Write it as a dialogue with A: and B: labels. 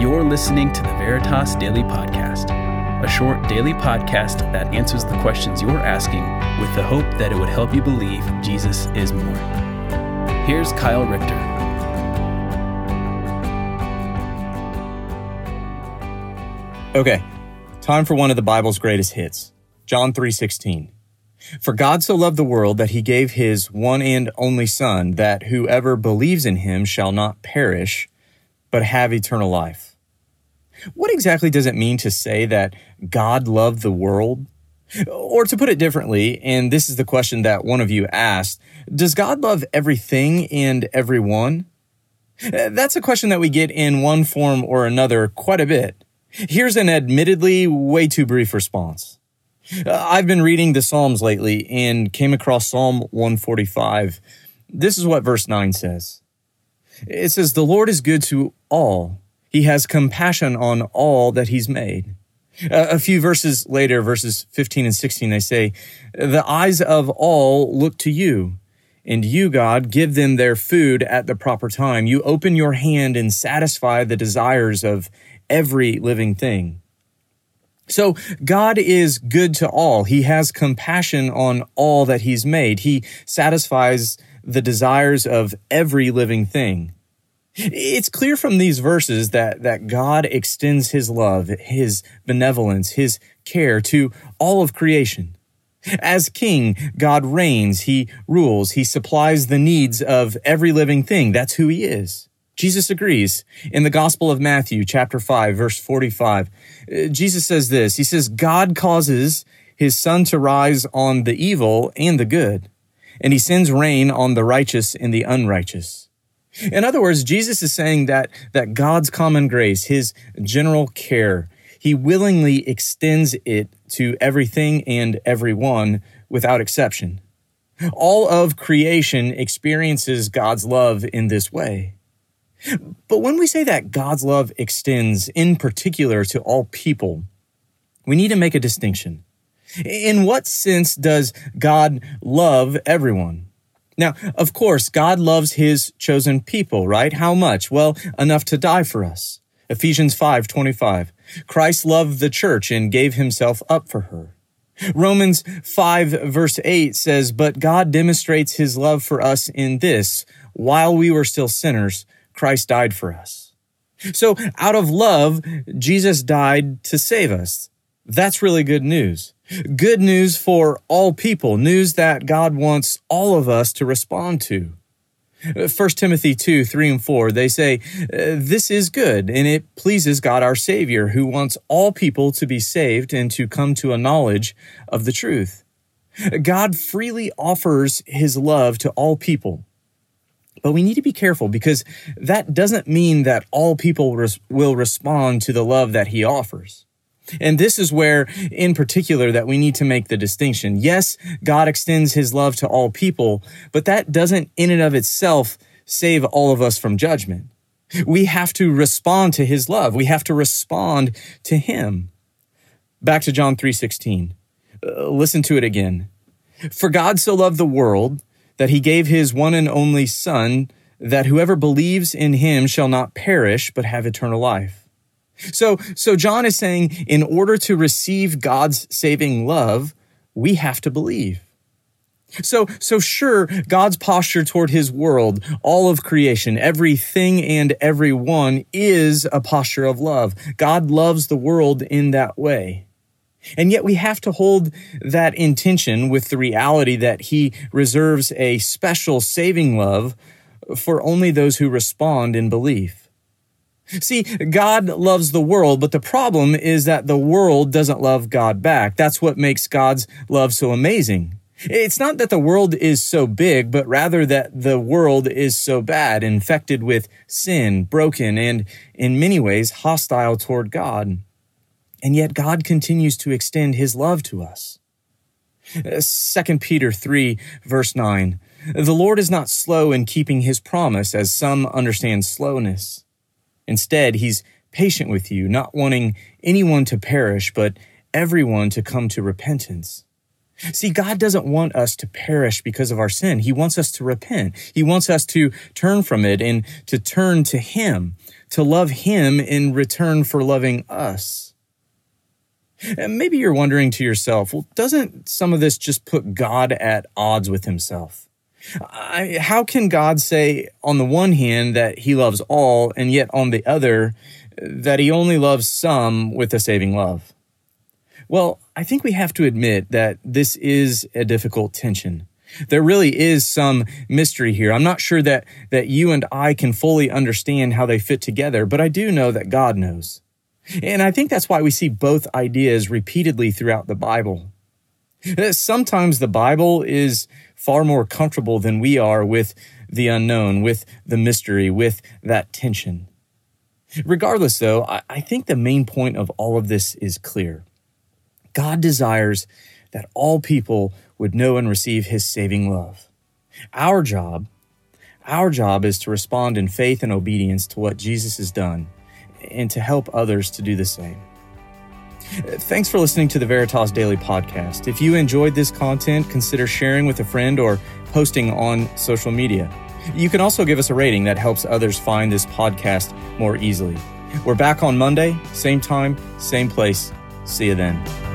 A: You're listening to the Veritas Daily Podcast, a short daily podcast that answers the questions you're asking with the hope that it would help you believe Jesus is more. Here's Kyle Richter.
B: Okay, time for one of the Bible's greatest hits. John 3:16. For God so loved the world that he gave his one and only son that whoever believes in him shall not perish but have eternal life. What exactly does it mean to say that God loved the world? Or to put it differently, and this is the question that one of you asked, does God love everything and everyone? That's a question that we get in one form or another quite a bit. Here's an admittedly way too brief response. Uh, I've been reading the Psalms lately and came across Psalm 145. This is what verse 9 says. It says, The Lord is good to all. He has compassion on all that he's made. a few verses later, verses 15 and 16, they say, The eyes of all look to you, and you, God, give them their food at the proper time. You open your hand and satisfy the desires of every living thing. So God is good to all. He has compassion on all that he's made. He satisfies the desires of every living thing. It's clear from these verses that, that God extends his love, his benevolence, his care to all of creation. As king, God reigns, he rules, he supplies the needs of every living thing. That's who he is. Jesus agrees. In the Gospel of Matthew, chapter 5, verse 45, uh, Jesus says this He says, God causes his sun to rise on the evil and the good, and he sends rain on the righteous and the unrighteous. In other words, Jesus is saying that, that God's common grace, his general care, he willingly extends it to everything and everyone without exception. All of creation experiences God's love in this way. But when we say that God's love extends in particular to all people, we need to make a distinction. In what sense does God love everyone? Now, of course, God loves his chosen people, right? How much? Well, enough to die for us. Ephesians 5:25. Christ loved the church and gave himself up for her. Romans 5 verse 8 says, "But God demonstrates his love for us in this, while we were still sinners, Christ died for us. So out of love, Jesus died to save us. That's really good news. Good news for all people, news that God wants all of us to respond to. 1 Timothy 2, 3 and 4, they say, uh, This is good, and it pleases God our Savior, who wants all people to be saved and to come to a knowledge of the truth. God freely offers his love to all people. But we need to be careful because that doesn't mean that all people will respond to the love that he offers. And this is where, in particular, that we need to make the distinction. Yes, God extends his love to all people, but that doesn't in and of itself save all of us from judgment. We have to respond to his love. We have to respond to him. Back to John 3:16. Uh, listen to it again. For God so loved the world that he gave his one and only Son, that whoever believes in him shall not perish, but have eternal life. So, so John is saying, in order to receive God's saving love, we have to believe. So, so sure, God's posture toward his world, all of creation, everything and everyone is a posture of love. God loves the world in that way. And yet we have to hold that intention with the reality that he reserves a special saving love for only those who respond in belief. See, God loves the world, but the problem is that the world doesn't love God back. That's what makes God's love so amazing. It's not that the world is so big, but rather that the world is so bad, infected with sin, broken, and in many ways hostile toward God. And yet God continues to extend his love to us. 2 Peter 3 verse 9. The Lord is not slow in keeping his promise as some understand slowness. Instead, he's patient with you, not wanting anyone to perish, but everyone to come to repentance. See, God doesn't want us to perish because of our sin. He wants us to repent. He wants us to turn from it and to turn to Him, to love Him in return for loving us. And maybe you're wondering to yourself, well, doesn't some of this just put God at odds with Himself? I, how can God say, on the one hand, that He loves all, and yet on the other, that He only loves some with a saving love? Well, I think we have to admit that this is a difficult tension. There really is some mystery here. I'm not sure that, that you and I can fully understand how they fit together, but I do know that God knows. And I think that's why we see both ideas repeatedly throughout the Bible. Sometimes the Bible is far more comfortable than we are with the unknown, with the mystery, with that tension. Regardless, though, I think the main point of all of this is clear. God desires that all people would know and receive his saving love. Our job, our job is to respond in faith and obedience to what Jesus has done and to help others to do the same. Thanks for listening to the Veritas Daily Podcast. If you enjoyed this content, consider sharing with a friend or posting on social media. You can also give us a rating that helps others find this podcast more easily. We're back on Monday, same time, same place. See you then.